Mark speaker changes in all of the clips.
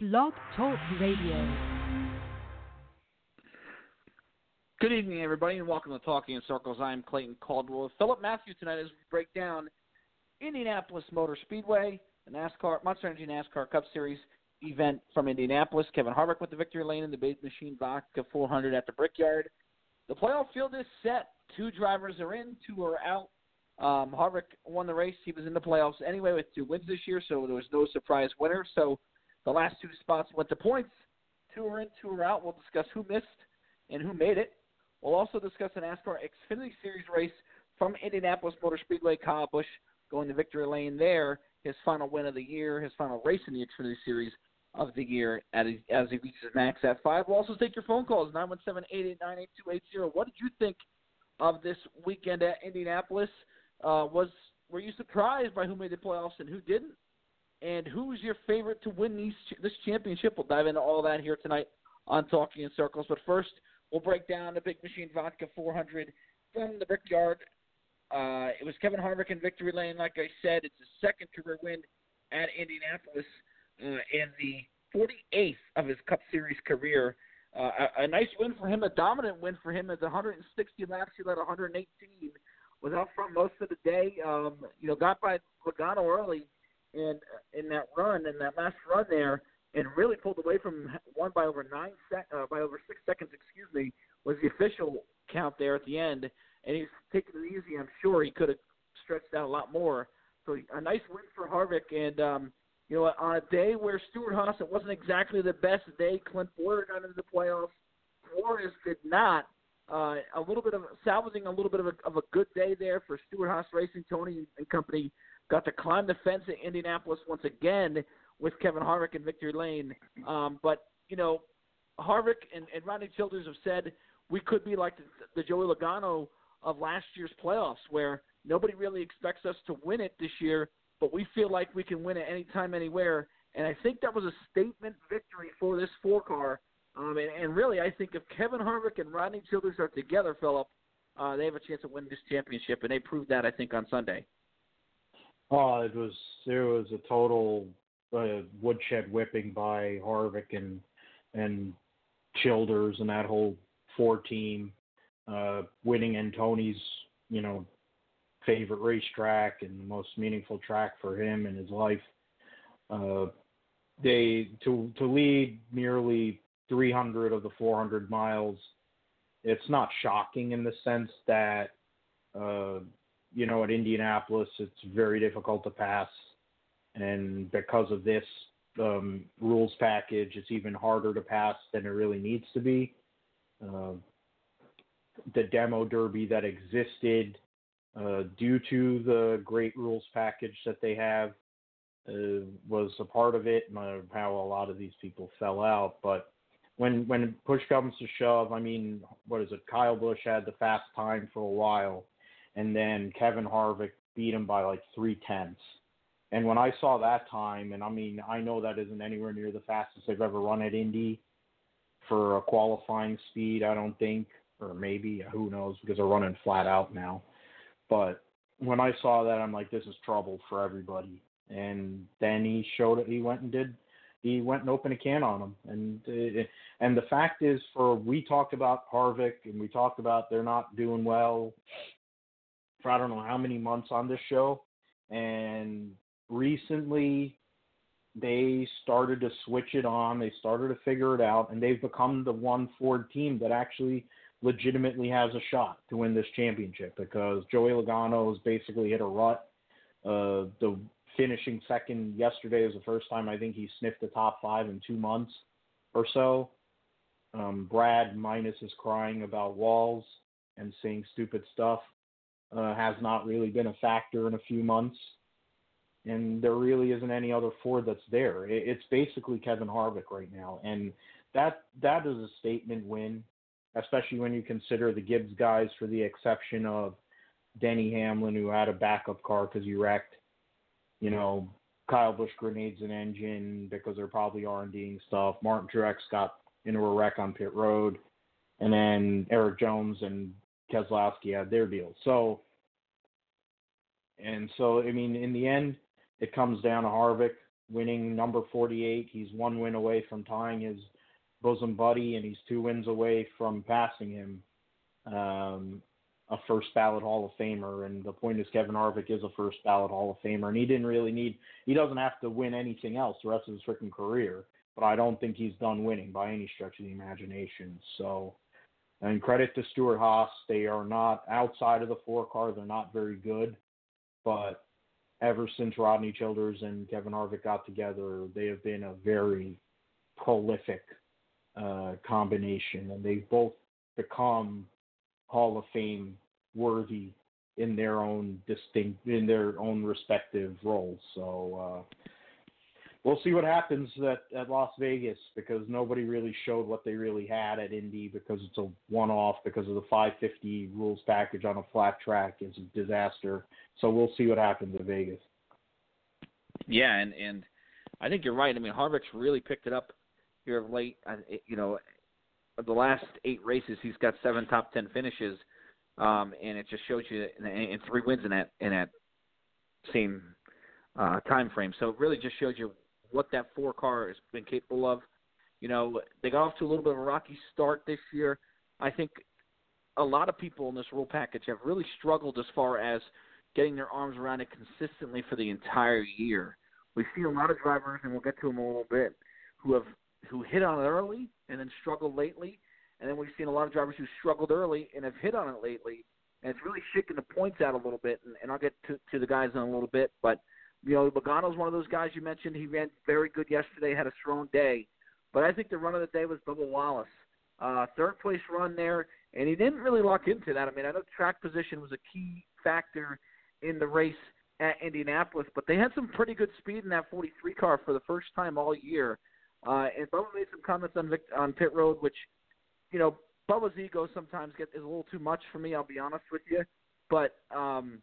Speaker 1: Blog Talk Radio.
Speaker 2: Good evening, everybody, and welcome to Talking in Circles. I'm Clayton Caldwell with Philip Matthew tonight as we break down Indianapolis Motor Speedway, the NASCAR Monster Energy NASCAR Cup Series event from Indianapolis. Kevin Harvick with the victory lane in the Big Machine Vodka 400 at the Brickyard. The playoff field is set. Two drivers are in, two are out. Um, Harvick won the race. He was in the playoffs anyway with two wins this year, so there was no surprise winner. So the last two spots went to points. Two are in, two are out. We'll discuss who missed and who made it. We'll also discuss the NASCAR Xfinity Series race from Indianapolis Motor Speedway. Kyle Busch going to victory lane there. His final win of the year, his final race in the Xfinity Series of the year as he, as he reaches max at five. We'll also take your phone calls nine one seven eight eight nine eight two eight zero. What did you think of this weekend at Indianapolis? Uh, was were you surprised by who made the playoffs and who didn't? And who's your favorite to win these this championship? We'll dive into all that here tonight on Talking in Circles. But first, we'll break down the Big Machine Vodka 400 from the Brickyard. Uh, it was Kevin Harvick in victory lane. Like I said, it's his second career win at Indianapolis uh, and the 48th of his Cup Series career. Uh, a, a nice win for him, a dominant win for him. At 160 laps, he led 118. Was out front most of the day. Um, you know, got by Logano early in in that run, in that last run there, and really pulled away from one by over nine sec- uh, by over six seconds. Excuse me, was the official count there at the end, and he's taking it easy. I'm sure he could have stretched out a lot more. So a nice win for Harvick, and um, you know, on a day where Stewart Haas, it wasn't exactly the best day. Clint Bowyer got into the playoffs. Flores did not. Uh, a little bit of salvaging a little bit of a, of a good day there for Stewart Haas Racing. Tony and company got to climb the fence at Indianapolis once again with Kevin Harvick and Victory Lane. Um, but you know, Harvick and, and Rodney Childers have said we could be like the, the Joey Logano of last year's playoffs, where nobody really expects us to win it this year, but we feel like we can win it anytime, anywhere. And I think that was a statement victory for this four car. Um, and, and really, I think if Kevin Harvick and Rodney Childers are together, Philip, uh, they have a chance to win this championship, and they proved that I think on Sunday.
Speaker 3: Oh, it was there was a total uh, woodshed whipping by Harvick and and Childers and that whole four team, uh, winning Antoni's you know favorite racetrack and the most meaningful track for him in his life. Uh, they to to lead nearly 300 of the 400 miles. It's not shocking in the sense that uh, you know at Indianapolis it's very difficult to pass, and because of this um, rules package, it's even harder to pass than it really needs to be. Uh, the demo derby that existed uh, due to the great rules package that they have, uh, was a part of it, and how a lot of these people fell out. But when when push comes to shove, I mean, what is it? Kyle Busch had the fast time for a while, and then Kevin Harvick beat him by like three tenths. And when I saw that time, and I mean, I know that isn't anywhere near the fastest they've ever run at Indy for a qualifying speed. I don't think, or maybe who knows, because they're running flat out now. But when I saw that, I'm like, this is trouble for everybody. And then he showed it. He went and did. He went and opened a can on him. And uh, and the fact is, for we talked about Harvick and we talked about they're not doing well for I don't know how many months on this show. And recently, they started to switch it on. They started to figure it out, and they've become the one Ford team that actually legitimately has a shot to win this championship because Joey Logano has basically hit a rut. Uh, the finishing second yesterday is the first time I think he sniffed the top five in two months or so. Um, Brad, minus his crying about walls and saying stupid stuff, uh, has not really been a factor in a few months. And there really isn't any other Ford that's there. It's basically Kevin Harvick right now, and that that is a statement win especially when you consider the Gibbs guys, for the exception of Denny Hamlin, who had a backup car because he wrecked. You know, Kyle Busch grenades an engine because they're probably R&Ding stuff. Martin Truex got into a wreck on pit road, and then Erik Jones and Keselowski had their deal. So, and so I mean, in the end, it comes down to Harvick. winning number 48. He's one win away from tying his bosom buddy, and he's two wins away from passing him. Um, a first ballot Hall of Famer, and the point is Kevin Harvick is a first ballot Hall of Famer, and he didn't really need he doesn't have to win anything else the rest of his freaking career. But I don't think he's done winning by any stretch of the imagination. So, and credit to Stewart-Haas, they are not outside of the four car, they're not very good, but ever since Rodney Childers and Kevin Harvick got together, they have been a very prolific uh, combination, and they've both become Hall of Fame worthy in their own distinct in their own respective roles. So uh, we'll see what happens at, at Las Vegas because nobody really showed what they really had at Indy because it's a one-off because of the 550 rules package on a flat track is a disaster. So we'll see what happens at Vegas.
Speaker 2: Yeah, and and I think you're right. I mean, Harvick's really picked it up here of late. You know, the last eight races, he's got seven top ten finishes, um, and it just shows you and three wins in that in that same uh, time frame. So it really just shows you what that four car has been capable of. You know, they got off to a little bit of a rocky start this year. I think a lot of people in this rule package have really struggled as far as getting their arms around it consistently for the entire year. We see a lot of drivers, and we'll get to them a little bit, who have who hit on it early and then struggled lately, and then we've seen a lot of drivers who struggled early and have hit on it lately, and it's really shaking the points out a little bit. And, and I'll get to, to the guys in a little bit, but you know, Logano's one of those guys you mentioned. He ran very good yesterday, had a strong day, but I think the run of the day was Bubba Wallace. Uh, third place run there, and he didn't really lock into that. I mean, I know track position was a key factor in the race at Indianapolis, but they had some pretty good speed in that 43 car for the first time all year. Uh, and Bubba made some comments on Vic, on pit road, which, you know, Bubba's ego sometimes get is a little too much for me. I'll be honest with you, but um,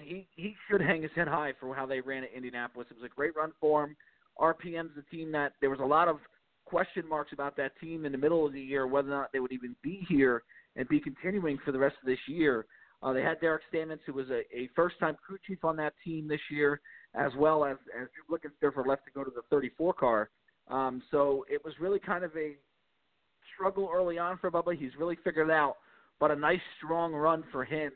Speaker 2: he he should hang his head high for how they ran at Indianapolis. It was a great run for him. RPM's the team that there was a lot of question marks about that team in the middle of the year, whether or not they would even be here and be continuing for the rest of this year. Uh, they had Derek Stamens, who was a, a first-time crew chief on that team this year, as well as as Drew Blickensderfer left to go to the 34 car. Um, so it was really kind of a struggle early on for Bubba. He's really figured it out, but a nice strong run for him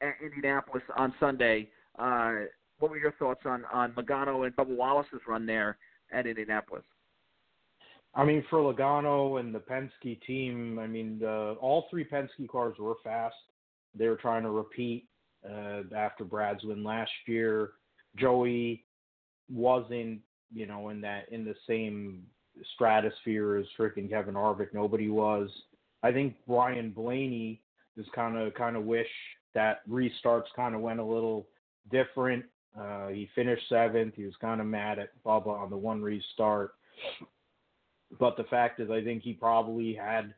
Speaker 2: at Indianapolis on Sunday. Uh, what were your thoughts on on Logano and Bubba Wallace's run there at Indianapolis?
Speaker 3: I mean, for Logano and the Penske team, I mean, uh, all three Penske cars were fast. They were trying to repeat uh, after Brad's win last year. Joey wasn't, you know, in that in the same stratosphere as freaking Kevin Harvick. Nobody was. I think Ryan Blaney is kind of kind of wish that restarts kind of went a little different. Uh, he finished seventh. He was kind of mad at Bubba on the one restart. But the fact is, I think he probably had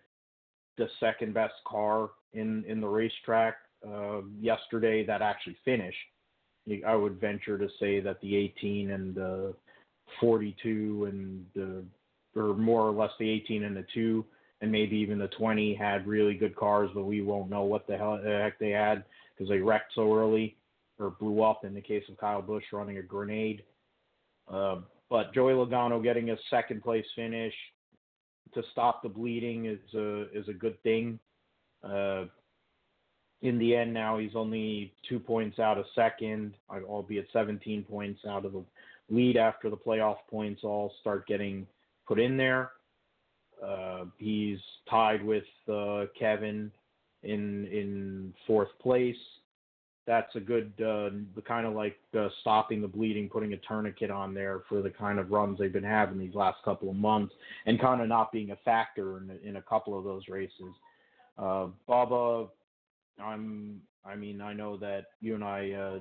Speaker 3: the second best car in in the racetrack uh, yesterday that actually finished. I would venture to say that the 18 and the 42 and the or more or less the 18 and the two and maybe even the 20 had really good cars, but we won't know what the hell the heck they had because they wrecked so early or blew up in the case of Kyle Busch running a grenade. Uh, but Joey Logano getting a second place finish to stop the bleeding is a is a good thing. Uh, in the end, now he's only two points out of second, albeit 17 points out of the lead after the playoff points all start getting put in there. Uh, he's tied with uh, Kevin in in fourth place. That's a good uh, kind of like uh, stopping the bleeding, putting a tourniquet on there for the kind of runs they've been having these last couple of months, and kind of not being a factor in in a couple of those races. Uh, Bubba, I'm. I mean, I know that you and I uh,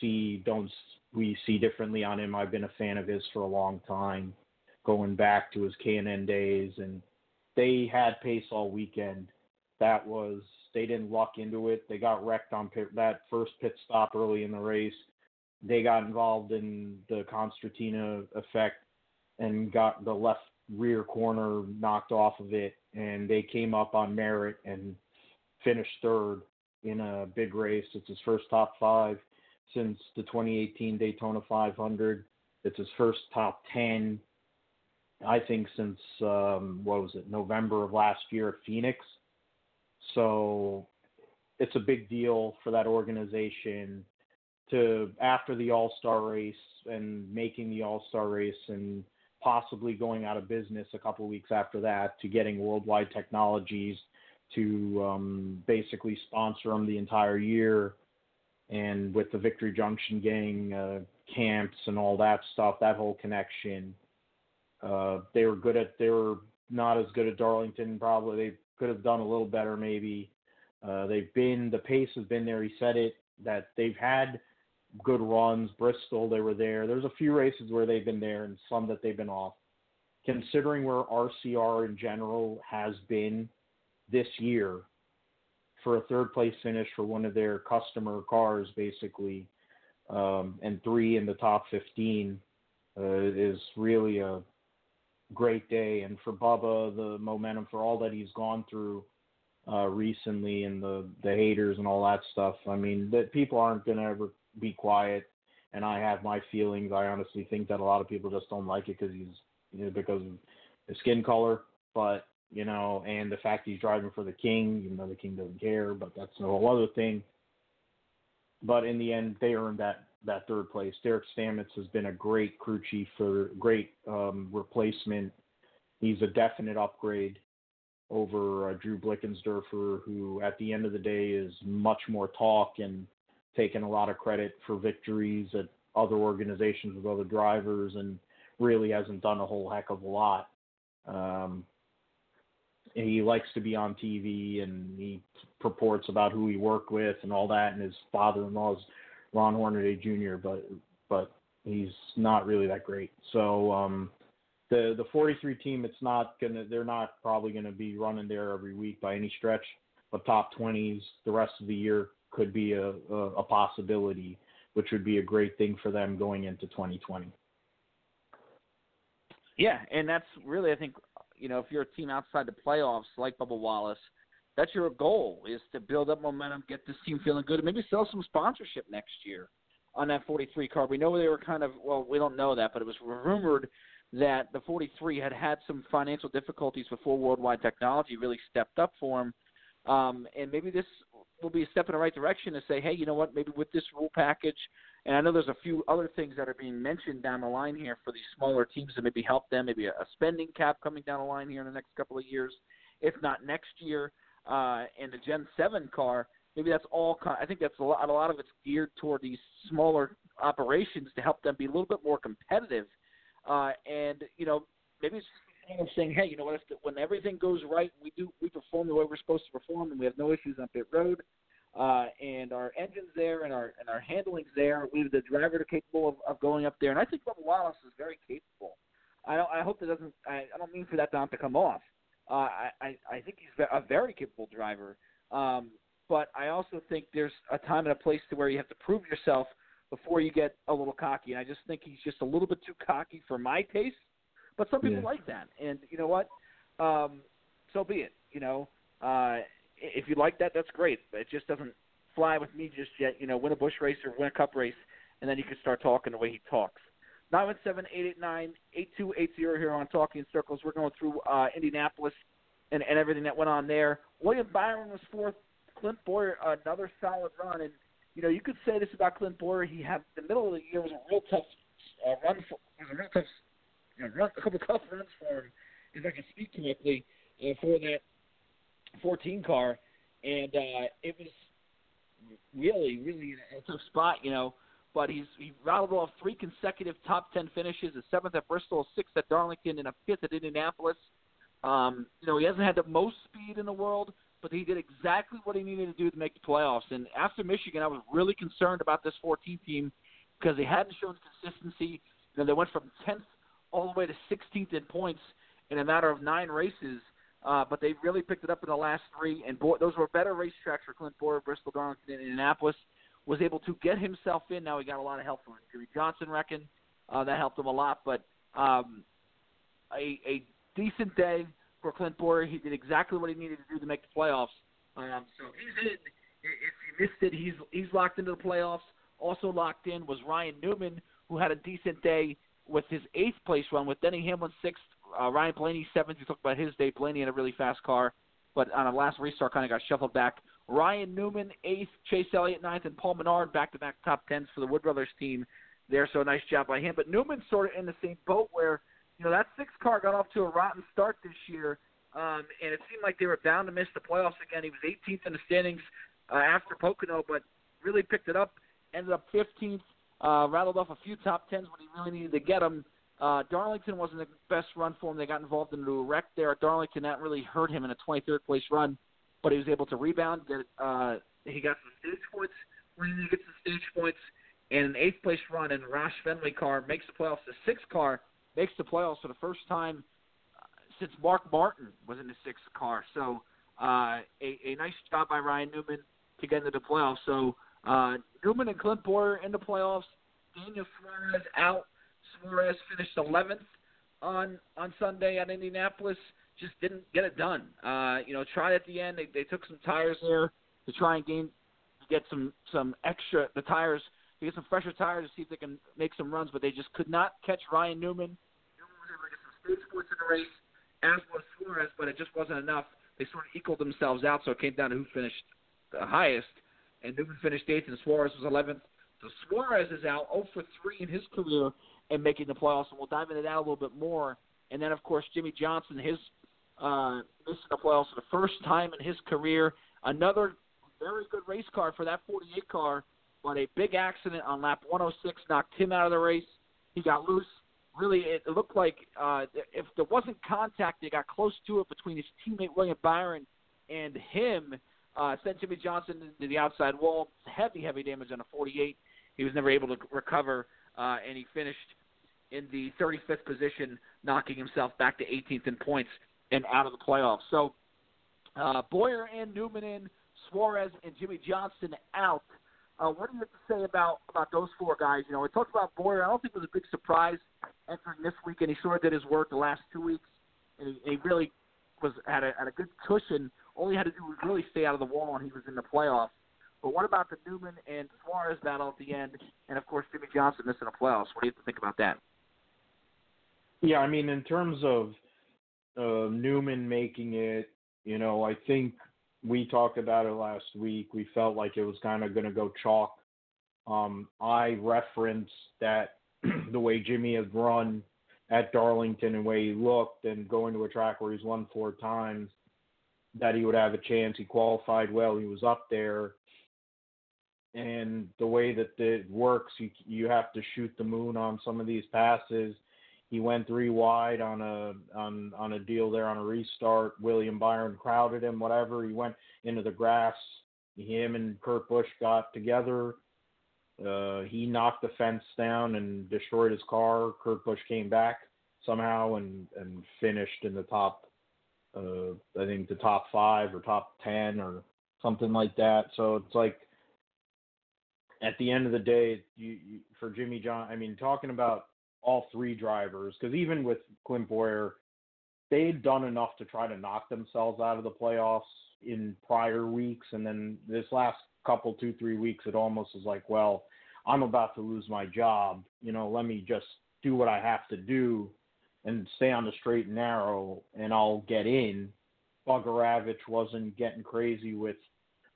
Speaker 3: see don't we see differently on him. I've been a fan of his for a long time going back to his K&N days, and they had pace all weekend. That was they didn't luck into it. They got wrecked on pit, that first pit stop early in the race. They got involved in the Concertina effect and got the left rear corner knocked off of it, and they came up on merit and finished third in a big race. It's his first top five since the 2018 Daytona 500 It's his first top ten, I think, since um, what was it, November of last year at Phoenix. So it's a big deal for that organization to after the All Star race and making the All Star race and possibly going out of business a couple weeks after that to getting Worldwide Technologies to um, basically sponsor them the entire year. And with the Victory Junction gang uh, camps and all that stuff, that whole connection, uh, they were good at. They were not as good at Darlington. Probably they could have done a little better, maybe. Uh, they've been the pace has been there. He said it that they've had good runs. Bristol, they were there. There's a few races where they've been there and some that they've been off. Considering where RCR in general has been this year for a third place finish for one of their customer cars, basically, um, and three in the top 15 uh, is really a great day. And for Bubba, the momentum for all that he's gone through uh, recently and the the haters and all that stuff. I mean, that people aren't gonna ever be quiet. And I have my feelings. I honestly think that a lot of people just don't like it because he's you know, because of his skin color. But you know, and the fact he's driving for the king, even though the king doesn't care, but that's a whole other thing. But in the end, they earned that that third place. Derek Stamets has been a great crew chief for great um, replacement. He's a definite upgrade over uh, Drew Blickensderfer, who at the end of the day is much more talk and taking a lot of credit for victories at other organizations with other drivers and really hasn't done a whole heck of a lot. Um, he likes to be on TV and he purports about who he worked with and all that. And his father-in-law is Ron Hornaday Jr., but but he's not really that great. So um, the the 43 team, it's not gonna. They're not probably gonna be running there every week by any stretch. But top 20s the rest of the year could be a, a, a possibility, which would be a great thing for them going into 2020.
Speaker 2: Yeah, and that's really I think you know, if you're a team outside the playoffs like Bubba Wallace, that's your goal is to build up momentum, get this team feeling good, and maybe sell some sponsorship next year on that 43 car. We know they were kind of well, we don't know that, but it was rumored that the 43 had had some financial difficulties before Worldwide Technology really stepped up for them. Um, and maybe this will be a step in the right direction to say, hey, you know what? Maybe with this rule package, and I know there's a few other things that are being mentioned down the line here for these smaller teams to maybe help them, maybe a, a spending cap coming down the line here in the next couple of years, if not next year. Uh, and the Gen 7 car, maybe that's all. I think that's a lot. A lot of it's geared toward these smaller operations to help them be a little bit more competitive. Uh, and you know, maybe it's kind of saying, hey, you know what? If the, when everything goes right, we do we perform the way we're supposed to perform, and we have no issues on pit road uh, and our engine's there, and our and our handling's there. We have the driver capable of, of going up there, and I think Bubba Wallace is very capable. I don't. I hope that doesn't. I, I don't mean for that not to come off. Uh, I, I I think he's a very capable driver. Um, but I also think there's a time and a place to where you have to prove yourself before you get a little cocky. And I just think he's just a little bit too cocky for my taste. But some people yeah. like that, and you know what? Um, so be it. You know, uh, if you like that, that's great. But it just doesn't fly with me just yet. You know, win a Busch race or win a Cup race, and then you can start talking the way he talks. Nine one seven eight eight nine eight two eight zero here on Talking Circles. We're going through uh, Indianapolis and, and everything that went on there. William Byron was fourth. Clint Bowyer another solid run, and you know you could say this about Clint Bowyer. He had the middle of the year was a real tough uh, run for a real tough you know, run, a couple tough runs for him, if I can speak correctly, uh, for that 14 car, and uh, it was really, really a tough spot, you know. But he's he rattled off three consecutive top 10 finishes: a seventh at Bristol, a sixth at Darlington, and a fifth at Indianapolis. Um, you know, he hasn't had the most speed in the world, but he did exactly what he needed to do to make the playoffs. And after Michigan, I was really concerned about this 14 team because they hadn't shown consistency. You know, they went from 10th all the way to 16th in points in a matter of nine races. Uh, but they really picked it up in the last three, and boy, those were better racetracks for Clint Bowyer, Bristol, Darlington, and Indianapolis. Was able to get himself in. Now he got a lot of help from Jimmie Johnson, reckon uh, that helped him a lot. But um, a, a decent day for Clint Bowyer. He did exactly what he needed to do to make the playoffs. Um, so he's in. If you missed it, he's he's locked into the playoffs. Also locked in was Ryan Newman, who had a decent day with his eighth place run with Denny Hamlin sixth, uh, Ryan Blaney seventh. We talked about his day. Blaney had a really fast car, but on a last restart kind of got shuffled back. Ryan Newman eighth, Chase Elliott ninth, and Paul Menard back-to-back top tens for the Wood Brothers team there. So nice job by him. But Newman's sort of in the same boat where you know that six car got off to a rotten start this year, um, and it seemed like they were bound to miss the playoffs again. He was 18th in the standings uh, after Pocono, but really picked it up. Ended up 15th. Uh, rattled off a few top tens when he really needed to get them. Uh, Darlington wasn't the best run for him. They got involved into a wreck there at Darlington. That really hurt him in a 23rd place run, but he was able to rebound. Get uh, he got some stage points when he gets the stage points, and an eighth place run in Roush Fenway car makes the playoffs. The sixth car makes the playoffs for the first time uh, since Mark Martin was in the sixth car. So uh, a, a nice job by Ryan Newman to get into the playoffs. So uh, Newman and Clint Bowyer in the playoffs. Daniel Suarez out. Suarez finished 11th on on Sunday at Indianapolis. Just didn't get it done. Uh, you know, tried at the end. They, they took some tires there to try and gain get some some extra the tires to get some fresher tires to see if they can make some runs, but they just could not catch Ryan Newman. Newman was able to get some stage points in the race, as was Suarez, but it just wasn't enough. They sort of equaled themselves out, so it came down to who finished the highest. And Newman finished eighth, and Suarez was 11th. So Suarez is out 0 for 3 in his career and making the playoffs, and we'll dive into that a little bit more. And then, of course, Jimmie Johnson, his uh, missing the playoffs for the first time in his career. Another very good race car for that 48 car, but a big accident on lap 106 knocked him out of the race. He got loose. Really, it looked like uh, if there wasn't contact, they got close to it between his teammate William Byron and him. Uh, sent Jimmie Johnson into the outside wall. Heavy, heavy damage on a 48. He was never able to recover, uh, and he finished in the 35th position, knocking himself back to 18th in points and out of the playoffs. So uh, Bowyer and Newman in, Suarez and Jimmie Johnson out. Uh, what do you have to say about about those four guys? You know, we talked about Bowyer. I don't think it was a big surprise entering this week, and he sort of did his work the last two weeks, and he, he really was had a, had a good cushion. All he had to do was really stay out of the wall, and he was in the playoffs. But what about the Newman and Suarez battle at the end, and of course Jimmie Johnson missing the playoffs? What do you have to think about that?
Speaker 3: Yeah, I mean, in terms of uh, Newman making it, you know, I think we talked about it last week. We felt like it was kind of going to go chalk. Um, I referenced that the way Jimmie has run at Darlington and way he looked and going to a track where he's won four times, that he would have a chance. He qualified well. He was up there. And the way that it works, you you have to shoot the moon on some of these passes. He went three wide on a on on a deal there on a restart. William Byron crowded him, whatever. He went into the grass. Him and Kurt Busch got together. Uh, he knocked the fence down and destroyed his car. Kurt Busch came back somehow and and finished in the top. Uh, I think the top five or top ten or something like that. So it's like at the end of the day, you, you for Jimmy John. I mean, talking about all three drivers, because even with Clint Bowyer, they'd done enough to try to knock themselves out of the playoffs in prior weeks, and then this last couple, two, three weeks, it almost was like, well, I'm about to lose my job. You know, let me just do what I have to do and stay on the straight and narrow, and I'll get in. Bugarewicz wasn't getting crazy with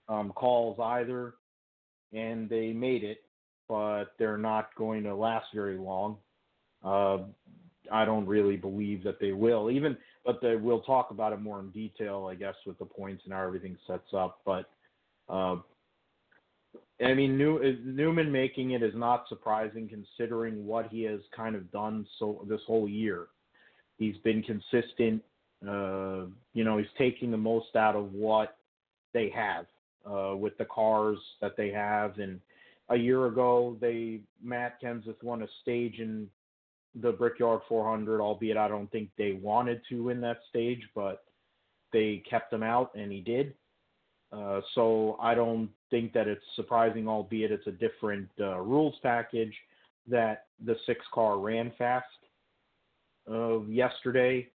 Speaker 3: um, calls either, and they made it, but they're not going to last very long. Uh, I don't really believe that they will. Even, but they, we'll talk about it more in detail, I guess, with the points and how everything sets up. But uh, I mean, New, Newman making it is not surprising considering what he has kind of done so this whole year. He's been consistent. Uh, you know, he's taking the most out of what they have uh, with the cars that they have. And a year ago, they Matt Kenseth won a stage in the Brickyard 400, albeit I don't think they wanted to win that stage, but they kept him out, and he did. Uh, so I don't think that it's surprising, albeit it's a different uh, rules package, that the six car ran fast uh, yesterday.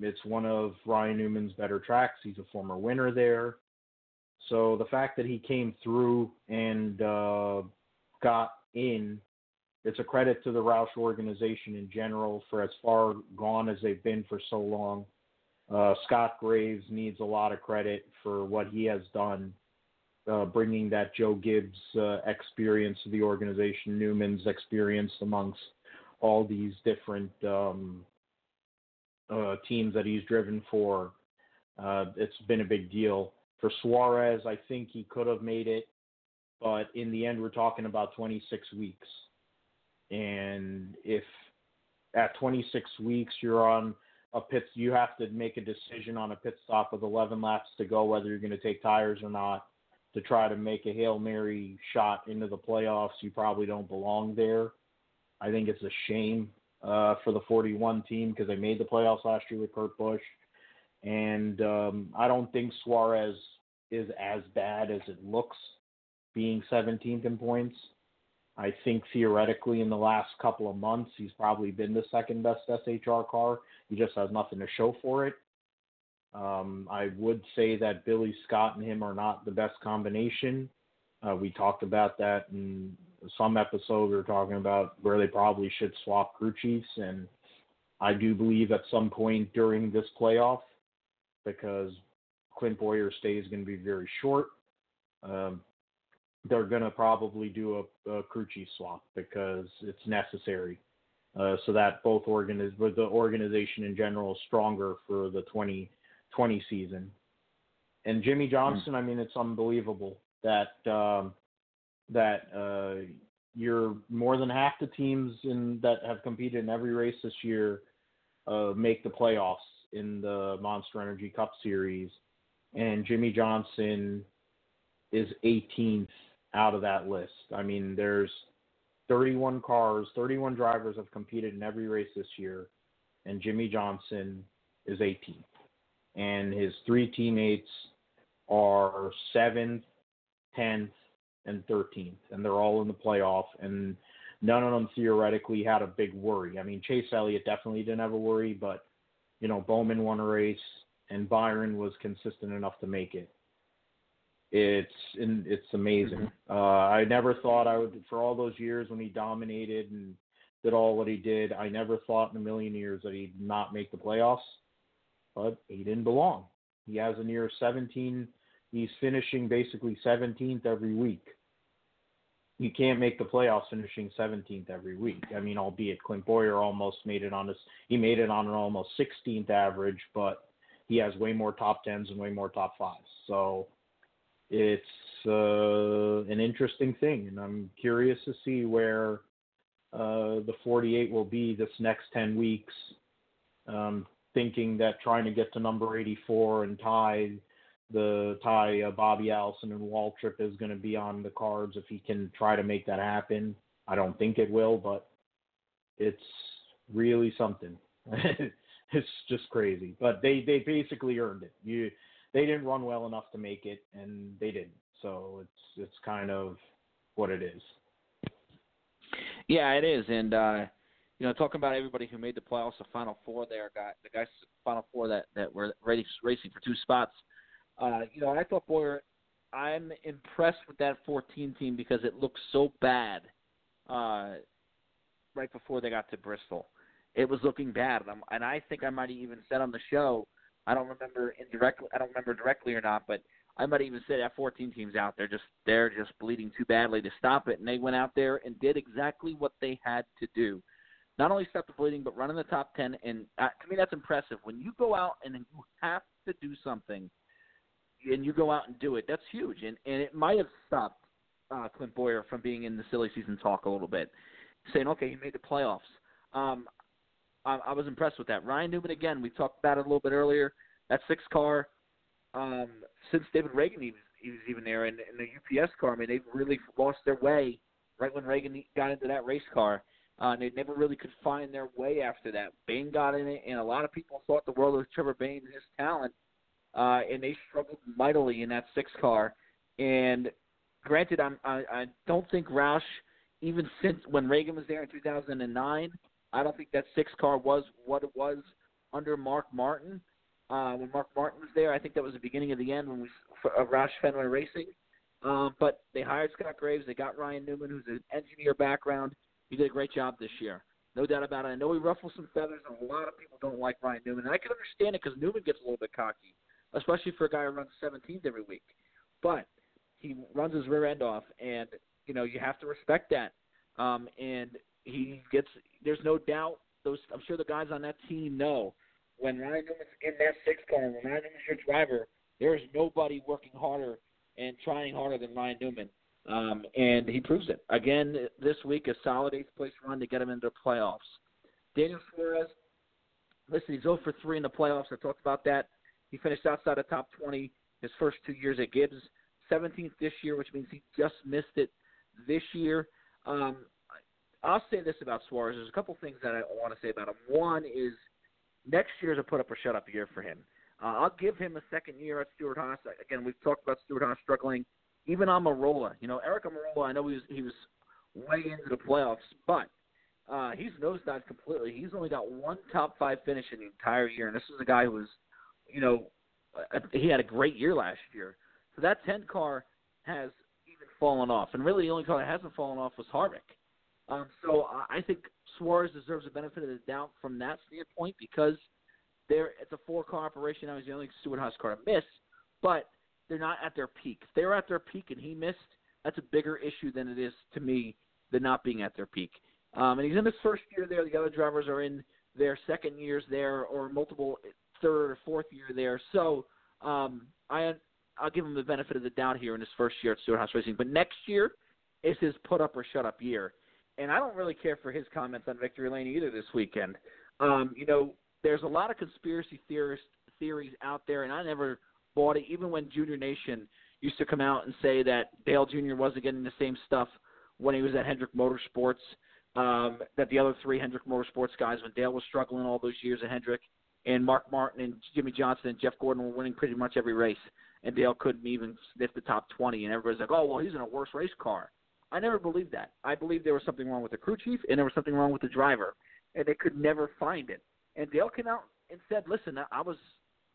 Speaker 3: It's one of Ryan Newman's better tracks. He's a former winner there. So the fact that he came through and uh, got in it's a credit to the Roush organization in general for as far gone as they've been for so long. Uh, Scott Graves needs a lot of credit for what he has done, uh, bringing that Joe Gibbs uh, experience to the organization, Newman's experience amongst all these different um, uh, teams that he's driven for. Uh, it's been a big deal. For Suarez, I think he could have made it, but in the end, we're talking about 26 weeks. And if at 26 weeks you're on a pit, you have to make a decision on a pit stop with 11 laps to go whether you're going to take tires or not to try to make a hail mary shot into the playoffs. You probably don't belong there. I think it's a shame uh, for the 41 team because they made the playoffs last year with Kurt Busch, and um, I don't think Suarez is as bad as it looks, being 17th in points. I think theoretically in the last couple of months he's probably been the second best SHR car. He just has nothing to show for it. Um, I would say that Billy Scott and him are not the best combination. Uh, we talked about that in some episode. We were talking about where they probably should swap crew chiefs, and I do believe at some point during this playoff, because Clint Bowyer's stay is going to be very short. Um, they're going to probably do a, a, crew chief swap because it's necessary, uh, so that both organiz- the organization in general is stronger for the 2020 season. And Jimmie Johnson, mm-hmm. I mean, it's unbelievable that um, that uh, you're more than half the teams in that have competed in every race this year uh, make the playoffs in the Monster Energy Cup Series, and Jimmie Johnson is 18th out of that list. I mean, there's 31 cars, 31 drivers have competed in every race this year, and Jimmie Johnson is 18th. And his three teammates are 7th, 10th, and 13th, and they're all in the playoff, and none of them theoretically had a big worry. I mean, Chase Elliott definitely didn't have a worry, but you know, Bowman won a race, and Byron was consistent enough to make it. It's it's amazing. Mm-hmm. Uh, I never thought I would for all those years when he dominated and did all what he did. I never thought in a million years that he'd not make the playoffs, but he didn't belong. He has a near 17. He's finishing basically 17th every week. You can't make the playoffs finishing 17th every week. I mean, albeit Clint Bowyer almost made it on his, he made it on an almost 16th average, but he has way more top tens and way more top fives. So it's uh, an interesting thing, and I'm curious to see where uh, the 48 will be this next 10 weeks. Um, thinking that trying to get to number 84 and tie the tie uh, Bobby Allison and Waltrip is going to be on the cards if he can try to make that happen. I don't think it will, but it's really something. it's just crazy. But they they basically earned it. You they didn't run well enough to make it, and they didn't. So it's it's kind of what it is.
Speaker 2: Yeah, it is, and uh, you know, talking about everybody who made the playoffs, the Final Four, there got the guys Final Four that that were racing for two spots. Uh, you know, I thought Bowyer. I'm impressed with that 14 team because it looked so bad uh, right before they got to Bristol. It was looking bad, and, I and I think I might have even said on the show I don't remember indirectly. I don't remember directly or not, but I might even say that 14 teams out there just they're just bleeding too badly to stop it, and they went out there and did exactly what they had to do. Not only stop the bleeding, but run in the top 10. And uh, to me, that's impressive. When you go out and you have to do something, and you go out and do it, that's huge. And and it might have stopped uh, Clint Bowyer from being in the silly season talk a little bit, saying, okay, he made the playoffs. Um, I, I was impressed with that. Ryan Newman again. We talked about it a little bit earlier. That six car, um, since David Ragan he was, he was even there, and, and the UPS car. I mean, they've really lost their way right when Ragan got into that race car. Uh, and they never really could find their way after that. Bayne got in it, and a lot of people thought the world of Trevor Bayne and his talent, uh, and they struggled mightily in that six car. And granted, I'm, I, I don't think Roush, even since when Ragan was there in 2009, I don't think that six car was what it was under Mark Martin. Uh, when Mark Martin was there, I think that was the beginning of the end when we for, uh, Roush Fenway Racing. Um, but they hired Scott Graves. They got Ryan Newman, who's an engineer background. He did a great job this year. No doubt about it. I know he ruffles some feathers, and a lot of people don't like Ryan Newman. And I can understand it because Newman gets a little bit cocky, especially for a guy who runs 17th every week. But he runs his rear end off, and you know you have to respect that. Um, and he gets. There's no doubt. Those I'm sure the guys on that team know when Ryan Newman's in that six car, when Ryan Newman's your driver, there is nobody working harder and trying harder than Ryan Newman. Um, and he proves it. Again, this week, a solid eighth place run to get him into the playoffs. Daniel Suarez, listen, he's 0 for 3 in the playoffs. I talked about that. He finished outside the top 20 his first two years at Gibbs. 17th this year, which means he just missed it this year. Um, I'll say this about Suarez. There's a couple things that I want to say about him. One is next year is a put up or shut up year for him. Uh, I'll give him a second year at Stewart-Haas. Again, we've talked about Stewart-Haas struggling even on Almirola. You know, Aric Almirola, I know he was he was way into the playoffs, but uh, he's nosedived completely. He's only got one top five finish in the entire year, and this is a guy who was, you know, uh, he had a great year last year. So that 10 car has even fallen off, and really the only car that hasn't fallen off was Harvick. Um, so I think Suarez deserves the benefit of the doubt from that standpoint because there it's a four car operation. Now he's the only Stewart-Haas car to miss, but they're not at their peak. If they were at their peak and he missed, that's a bigger issue than it is to me than not being at their peak. Um, and he's in his first year there. The other drivers are in their second years there or multiple third or fourth year there. So um, I I'll give him the benefit of the doubt here in his first year at Stewart-Haas Racing. But next year is his put up or shut up year. And I don't really care for his comments on Victory Lane either this weekend. Um, you know, there's a lot of conspiracy theorist theories out there, and I never bought it. Even when Junior Nation used to come out and say that Dale Jr. wasn't getting the same stuff when he was at Hendrick Motorsports, um, that the other three Hendrick Motorsports guys, when Dale was struggling all those years at Hendrick, and Mark Martin and Jimmie Johnson and Jeff Gordon were winning pretty much every race, and Dale couldn't even sniff the top 20, and everybody's like, oh, well, he's in a worse race car. I never believed that. I believed there was something wrong with the crew chief, and there was something wrong with the driver, and they could never find it. And Dale came out and said, "Listen, I was,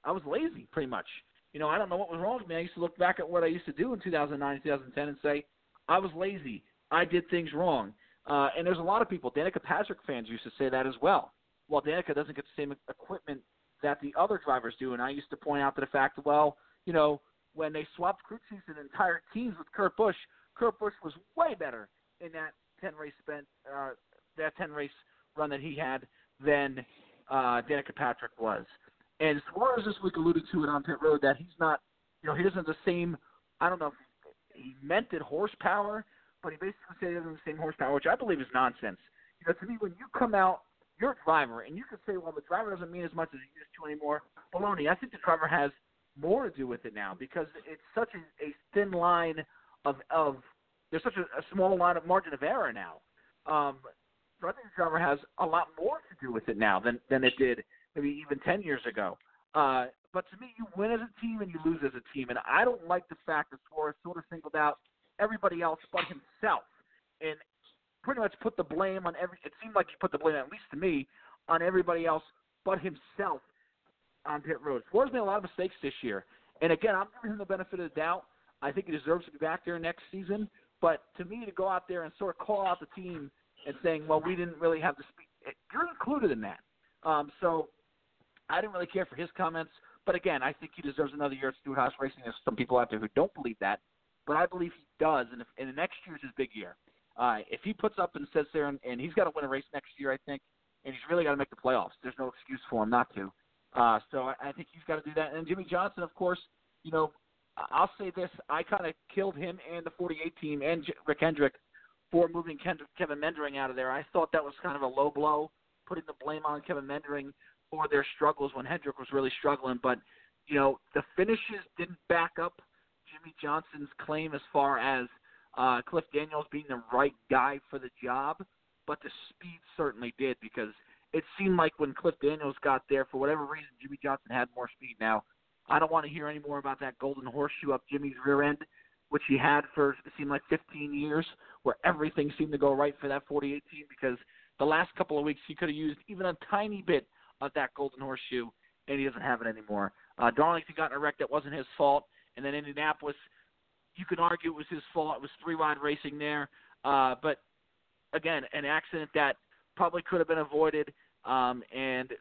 Speaker 2: I was lazy, pretty much you know, I don't know what was wrong with me. I used to look back at what I used to do in 2009, 2010, and say I was lazy. I did things wrong. Uh, and there's a lot of people. Danica Patrick fans used to say that as well. Well, Danica doesn't get the same equipment that the other drivers do, and I used to point out to the fact, well, you know, when they swapped crew chiefs and entire teams with Kurt Busch, Kurt Busch was way better in that 10 race spent uh, that 10 race run that he had than uh, Danica Patrick was. And Suarez this week alluded to it on pit road that he's not, you know, he doesn't have the same. I don't know if he meant it horsepower, but he basically said he doesn't have the same horsepower, which I believe is nonsense. You know, to me, when you come out, you're a driver, and you can say, well, the driver doesn't mean as much as he used to anymore. Baloney. I think the driver has more to do with it now because it's such a, a thin line of of there's such a, a small line of margin of error now. Um, so I think the driver has a lot more to do with it now than than it did maybe even 10 years ago. Uh, but to me, you win as a team and you lose as a team. And I don't like the fact that Suarez sort of singled out everybody else but himself and pretty much put the blame on every. It seemed like he put the blame, at least to me, on everybody else but himself on pit road. Suarez made a lot of mistakes this year. And again, I'm giving him the benefit of the doubt. I think he deserves to be back there next season. But to me, to go out there and sort of call out the team and saying, "Well, we didn't really have the speed," you're included in that. Um, so I didn't really care for his comments, but again, I think he deserves another year at Stewart-Haas Racing. There's some people out there who don't believe that, but I believe he does, and, if, and the next year is his big year. Uh, if he puts up and says there, and, and he's got to win a race next year, I think, and he's really got to make the playoffs. There's no excuse for him not to. Uh, so I, I think he's got to do that. And Jimmie Johnson, of course, you know, I'll say this: I kind of killed him and the 48 team and Rick Hendrick for moving Kevin Meendering out of there. I thought that was kind of a low blow, putting the blame on Kevin Meendering for their struggles when Hendrick was really struggling. But you know, the finishes didn't back up Jimmie Johnson's claim as far as uh, Cliff Daniels being the right guy for the job, but the speed certainly did because it seemed like when Cliff Daniels got there, for whatever reason, Jimmie Johnson had more speed. Now, I don't want to hear any more about that golden horseshoe up Jimmie's rear end, which he had for it seemed like 15 years, where everything seemed to go right for that 48 team because the last couple of weeks he could have used even a tiny bit of that golden horseshoe, and he doesn't have it anymore. Uh, Darlington got in a wreck that wasn't his fault, and then Indianapolis, you can argue it was his fault. It was three wide racing there, uh, but again an accident that probably could have been avoided. Um, and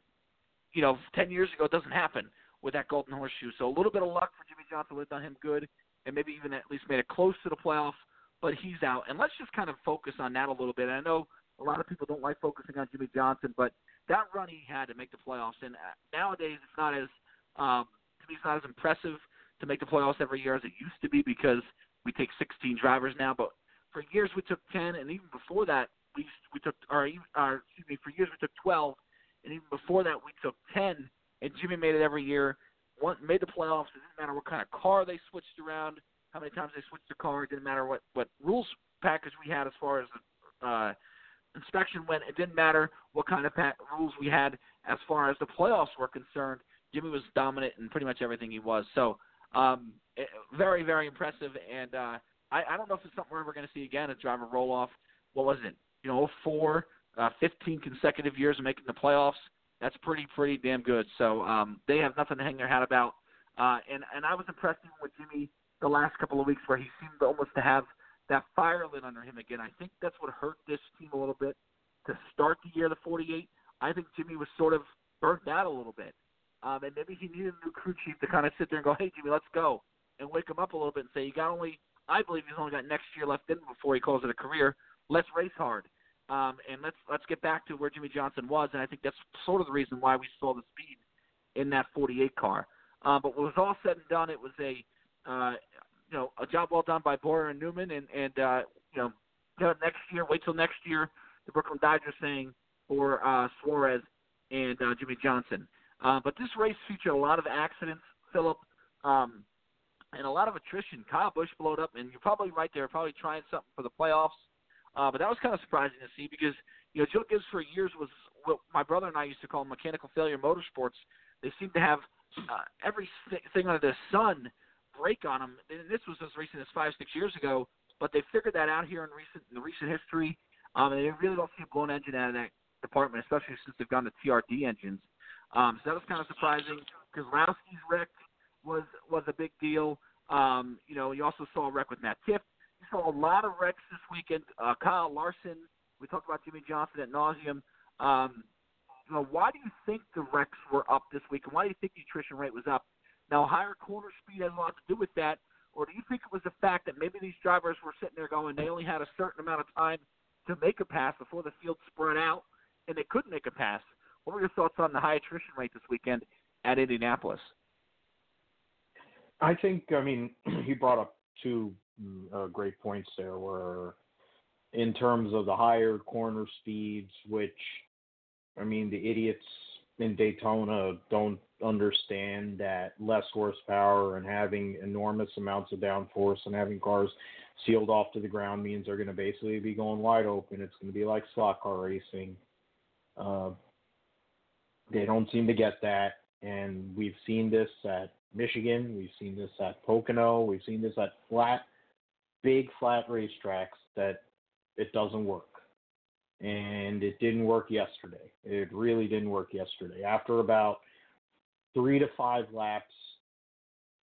Speaker 2: you know, 10 years ago, it doesn't happen with that Golden Horseshoe. So a little bit of luck for Jimmie Johnson would have done him good, and maybe even at least made it close to the playoffs. But he's out, and let's just kind of focus on that a little bit. I know a lot of people don't like focusing on Jimmie Johnson, but that run he had to make the playoffs, and uh, nowadays it's not as um, to me it's not as impressive to make the playoffs every year as it used to be because we take 16 drivers now. But for years we took 10, and even before that we we took or, or excuse me for years we took 12, and even before that we took 10. And Jimmie made it every year. One, made the playoffs. It didn't matter what kind of car they switched around, how many times they switched the car. It didn't matter what what rules package we had as far as the uh, inspection went. It didn't matter what kind of pa- rules we had as far as the playoffs were concerned. Jimmie was dominant in pretty much everything he was. So um, it, eh, very, very impressive. And uh, I, I don't know if it's something we're ever going to see again. A driver roll off. What was it? You know, four, uh, 15 consecutive years of making the playoffs. That's pretty, pretty damn good. So um, they have nothing to hang their hat about. Uh, and and I was impressed even with Jimmie the last couple of weeks where he seemed almost to have that fire lit under him again. I think that's what hurt this team a little bit to start the year, the 48. I think Jimmie was sort of burnt out a little bit. Um, and maybe he needed a new crew chief to kind of sit there and go, hey, Jimmie, let's go. And wake him up a little bit and say, you got only, I believe he's only got next year left in before he calls it a career. Let's race hard. Um, and let's let's get back to where Jimmie Johnson was. And I think that's sort of the reason why we saw the speed in that 48 car. Um, but when it was all said and done, it was a uh, you know a job well done by Bowyer and Newman, and and uh, you know next year, wait till next year, the Brooklyn Dodgers saying for uh, Suarez and uh, Jimmie Johnson. Uh, but this race featured a lot of accidents, Philip, um, and a lot of attrition. Kyle Busch blowed up, and you're probably right there, probably trying something for the playoffs. Uh, but that was kind of surprising to see because you know Joe Gibbs for years was what my brother and I used to call mechanical failure motorsports. They seem to have uh, everything under the sun break on them. And this was as recent as five, six years ago, but they figured that out here in recent in the recent history. Um, and they really don't see a blown engine out of that department, especially since they've gone to TRD engines. Um, so that was kind of surprising because Lowski's wreck was was a big deal. Um, you know, you also saw a wreck with Matt Tifft. Saw a lot of wrecks this weekend. Uh, Kyle Larson. We talked about Jimmie Johnson at nauseum. Um, you know, why do you think the wrecks were up this week, and why do you think the attrition rate was up? Now, higher corner speed has a lot to do with that, or do you think it was the fact that maybe these drivers were sitting there going, they only had a certain amount of time to make a pass before the field spread out, and they couldn't make a pass? What were your thoughts on the high attrition rate this weekend at Indianapolis?
Speaker 3: I think, I mean, he brought up two uh, great points there, where in terms of the higher corner speeds, which, I mean, the idiots in Daytona don't understand that less horsepower and having enormous amounts of downforce and having cars sealed off to the ground means they're going to basically be going wide open. It's going to be like slot car racing. Uh, they don't seem to get that, and we've seen this at Michigan. We've seen this at Pocono. We've seen this at flat, big flat racetracks that it doesn't work and it didn't work yesterday. It really didn't work yesterday. After about three to five laps,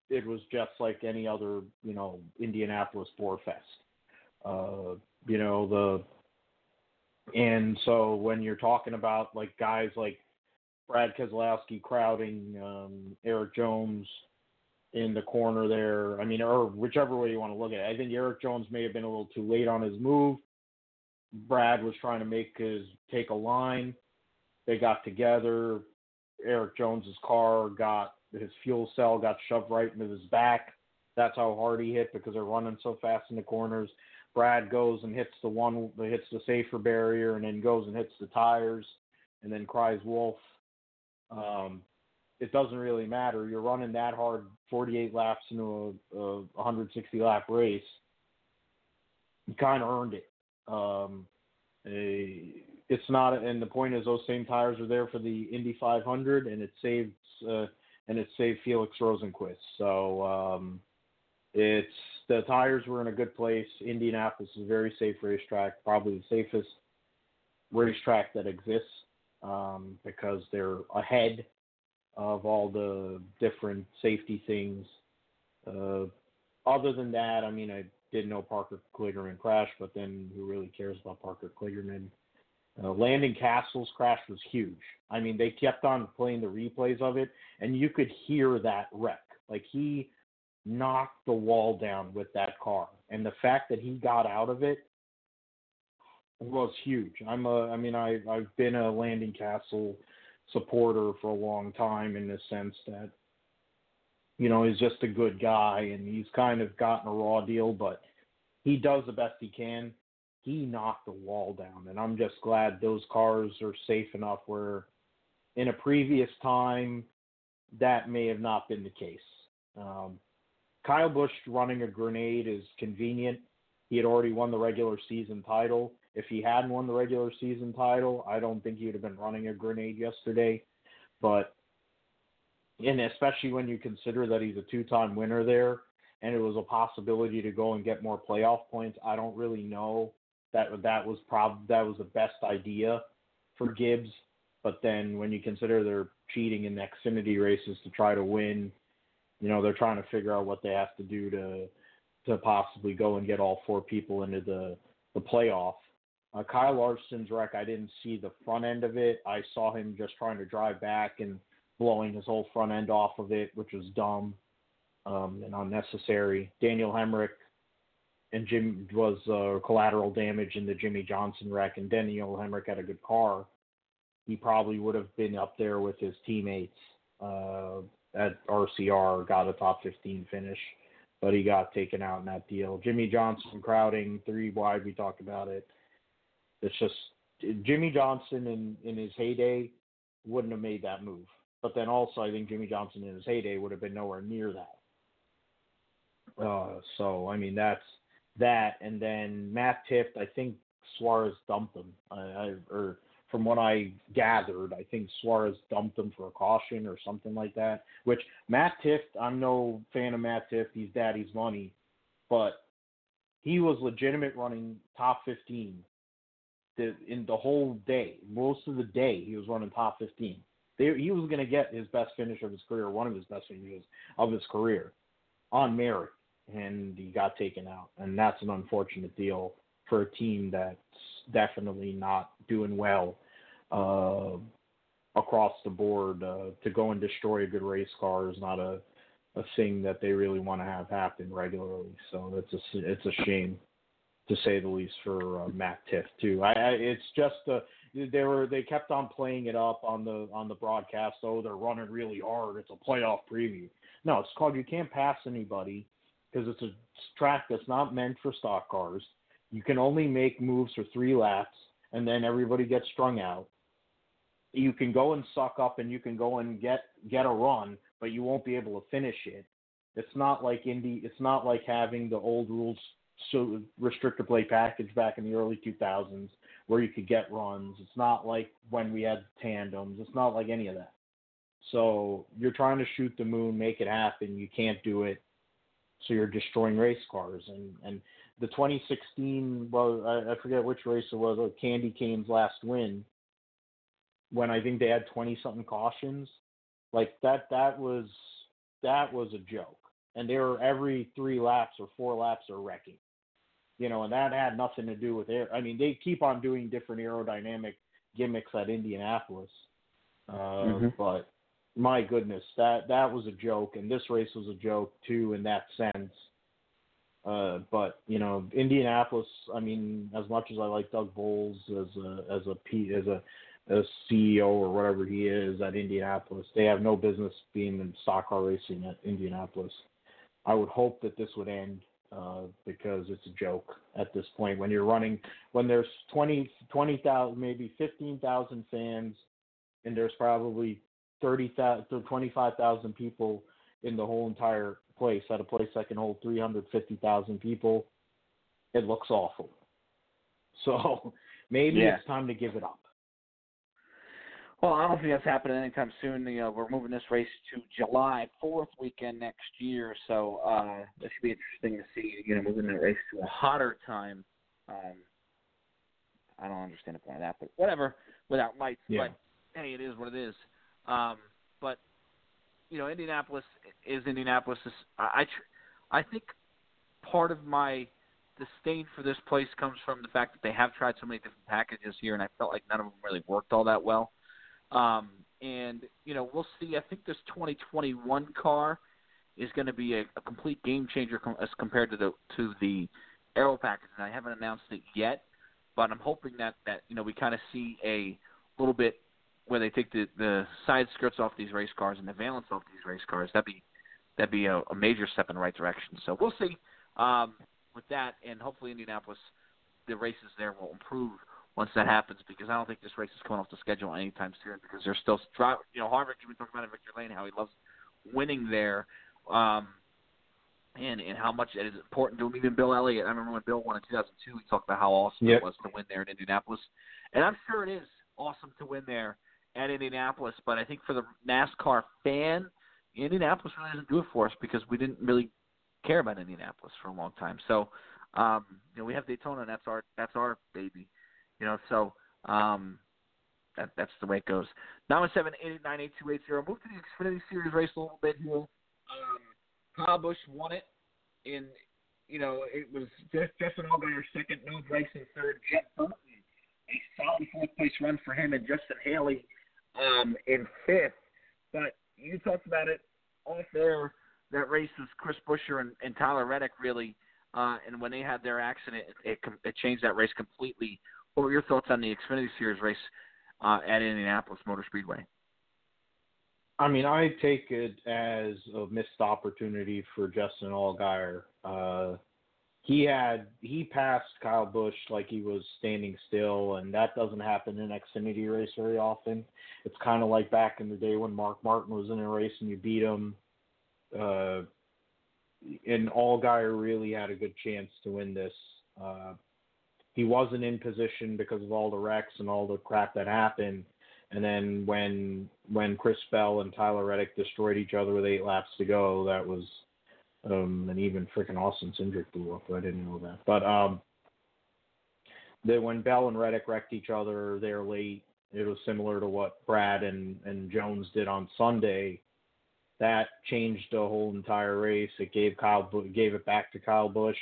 Speaker 3: it was just like any other, you know, Indianapolis Bore Fest. Uh, you know, the and so when you're talking about like guys like Brad Keselowski crowding um, Erik Jones in the corner there, I mean, or whichever way you want to look at it, I think Erik Jones may have been a little too late on his move Brad was trying to make his take a line. They got together. Erik Jones's car got his fuel cell got shoved right into his back. That's how hard he hit because they're running so fast in the corners. Brad goes and hits the one that hits the safer barrier and then goes and hits the tires and then cries wolf. Um, it doesn't really matter. You're running that hard 48 laps into a, a 160 lap race. You kind of earned it. Um, a, it's not, and the point is, those same tires are there for the Indy 500, and it saves uh, and it saved Felix Rosenqvist. So um, it's the tires were in a good place. Indianapolis is a very safe racetrack, probably the safest racetrack that exists um, because they're ahead of all the different safety things. Uh, other than that, I mean, I didn't know Parker Kligerman crashed, but then who really cares about Parker Kligerman? Uh, Cassill's crash was huge. I mean, they kept on playing the replays of it, and you could hear that wreck. Like he knocked the wall down with that car, and the fact that he got out of it was huge. I'm a, I mean, I I've been a Landon Cassill supporter for a long time in the sense that you know he's just a good guy and he's kind of gotten a raw deal, but he does the best he can. He knocked the wall down, and I'm just glad those cars are safe enough where in a previous time that may have not been the case. Um, Kyle Busch running a grenade is convenient. He had already won the regular season title. If he hadn't won the regular season title, I don't think he would have been running a grenade yesterday. But and especially when you consider that he's a two-time winner there, and it was a possibility to go and get more playoff points, I don't really know that that was prob that was the best idea for Gibbs. But then when you consider they're cheating in the Xfinity races to try to win, you know they're trying to figure out what they have to do to to possibly go and get all four people into the the playoff. Uh, Kyle Larson's wreck, I didn't see the front end of it. I saw him just trying to drive back and blowing his whole front end off of it, which was dumb um, and unnecessary. Daniel Hemric and Jim was uh, collateral damage in the Jimmie Johnson wreck, and Daniel Hemric had a good car. He probably would have been up there with his teammates uh, at RCR, got a top 15 finish, but he got taken out in that deal. Jimmie Johnson crowding three wide, we talked about it. It's just Jimmie Johnson in in his heyday wouldn't have made that move. But then also, I think Jimmie Johnson in his heyday would have been nowhere near that. Uh, so I mean, that's that. And then Matt Tifft, I think Suarez dumped him. I, I or from what I gathered, I think Suarez dumped him for a caution or something like that. Which Matt Tifft, I'm no fan of Matt Tifft. He's daddy's money, but he was legitimate running top 15 the, in the whole day. Most of the day, he was running top 15. They, he was going to get his best finish of his career, one of his best finishes of his career, on merit, and he got taken out. And that's an unfortunate deal for a team that's definitely not doing well uh, across the board. Uh, to go and destroy a good race car is not a a thing that they really want to have happen regularly. So it's a it's a shame to say the least, for uh, Matt Tifft too. I, I it's just uh, they were they kept on playing it up on the on the broadcast. Oh, they're running really hard. It's a playoff preview. No, it's called you can't pass anybody because it's a track that's not meant for stock cars. You can only make moves for three laps, and then everybody gets strung out. You can go and suck up, and you can go and get get a run, but you won't be able to finish it. It's not like Indy. It's not like having the old rules so restrictor plate package back in the early 2000s where you could get runs. It's not like when we had tandems. It's not like any of that. So you're trying to shoot the moon, make it happen. You can't do it. So you're destroying race cars. And, and the 2016, well, I, I forget which race it was, or Kasey Kahne's last win, when I think they had 20 something cautions. Like that, that was, that was a joke. And they were every three laps or four laps are wrecking you know, and that had nothing to do with air. I mean, they keep on doing different aerodynamic gimmicks at Indianapolis, uh, mm-hmm. but my goodness, that that was a joke, and this race was a joke too in that sense. Uh, but you know, Indianapolis. I mean, as much as I like Doug Boles as a as a P, as a as CEO or whatever he is at Indianapolis, they have no business being in stock car racing at Indianapolis. I would hope that this would end uh, because it's a joke at this point. When you're running when there's 20 20,000 maybe 15,000 fans and there's probably 30,000 to 25,000 people in the whole entire place at a place that can hold 350,000 people it looks awful. So maybe yeah. it's time to give it up
Speaker 2: well, I don't think that's happening anytime soon. You know, we're moving this race to July 4th weekend next year, so uh, this should be interesting to see. You know, moving the race to a hotter time. Um, I don't understand the point of that, but whatever. Without lights,
Speaker 3: yeah.
Speaker 2: but hey, it is what it is. Um, but you know, Indianapolis is Indianapolis. Is, I I, tr- I think part of my disdain for this place comes from the fact that they have tried so many different packages here, and I felt like none of them really worked all that well. Um, and you know, we'll see. I think this 2021 car is going to be a, a complete game changer com- as compared to the to the Aero package. And I haven't announced it yet, but I'm hoping that that you know we kind of see a little bit where they take the the side skirts off these race cars and the valence off these race cars. That'd be that'd be a, a major step in the right direction. So we'll see um, with that, and hopefully Indianapolis, the races there will improve once that happens because I don't think this race is coming off the schedule anytime soon because they're still you know Harvick. You've been talking about it, Victor Lane, how he loves winning there. Um, and and how much it is important to him. Even Bill Elliott, I remember when Bill won in 2002, he talked about how awesome
Speaker 3: yep.
Speaker 2: it was to win there in Indianapolis, and I'm sure it is awesome to win there at Indianapolis. But I think for the NASCAR fan, Indianapolis really doesn't do it for us because we didn't really care about Indianapolis for a long time. So, um, you know, we have Daytona, and that's our that's our baby. You know, so um, that that's the way it goes. Nine one seven eight eight nine eight two eight zero. Move to the Xfinity Series race a little bit here. Um, Kyle Busch won it in, you know, it was just Justin Allgaier second, Noah Gragson third, Jeb Burton, a solid fourth place run for him, and Justin Haley um, in fifth. But you talked about it off there. That race was Chris Buescher and, and Tyler Reddick really, uh, and when they had their accident, it, it, it changed that race completely. What were your thoughts on the Xfinity Series race uh, at Indianapolis Motor Speedway?
Speaker 3: I mean, I take it as a missed opportunity for Justin Allgaier. Uh, he had he passed Kyle Busch like he was standing still, and that doesn't happen in Xfinity race very often. It's kind of like back in the day when Mark Martin was in a race and you beat him. Uh, and Allgaier really had a good chance to win this. Uh, he wasn't in position because of all the wrecks and all the crap that happened. And then when when Chris Bell and Tyler Reddick destroyed each other with eight laps to go, that was um, even freaking Austin Cindric blew up. I didn't know that. But um, that when Bell and Reddick wrecked each other there late, it was similar to what Brad and and Jones did on Sunday. That changed the whole entire race. It gave Kyle gave it back to Kyle Busch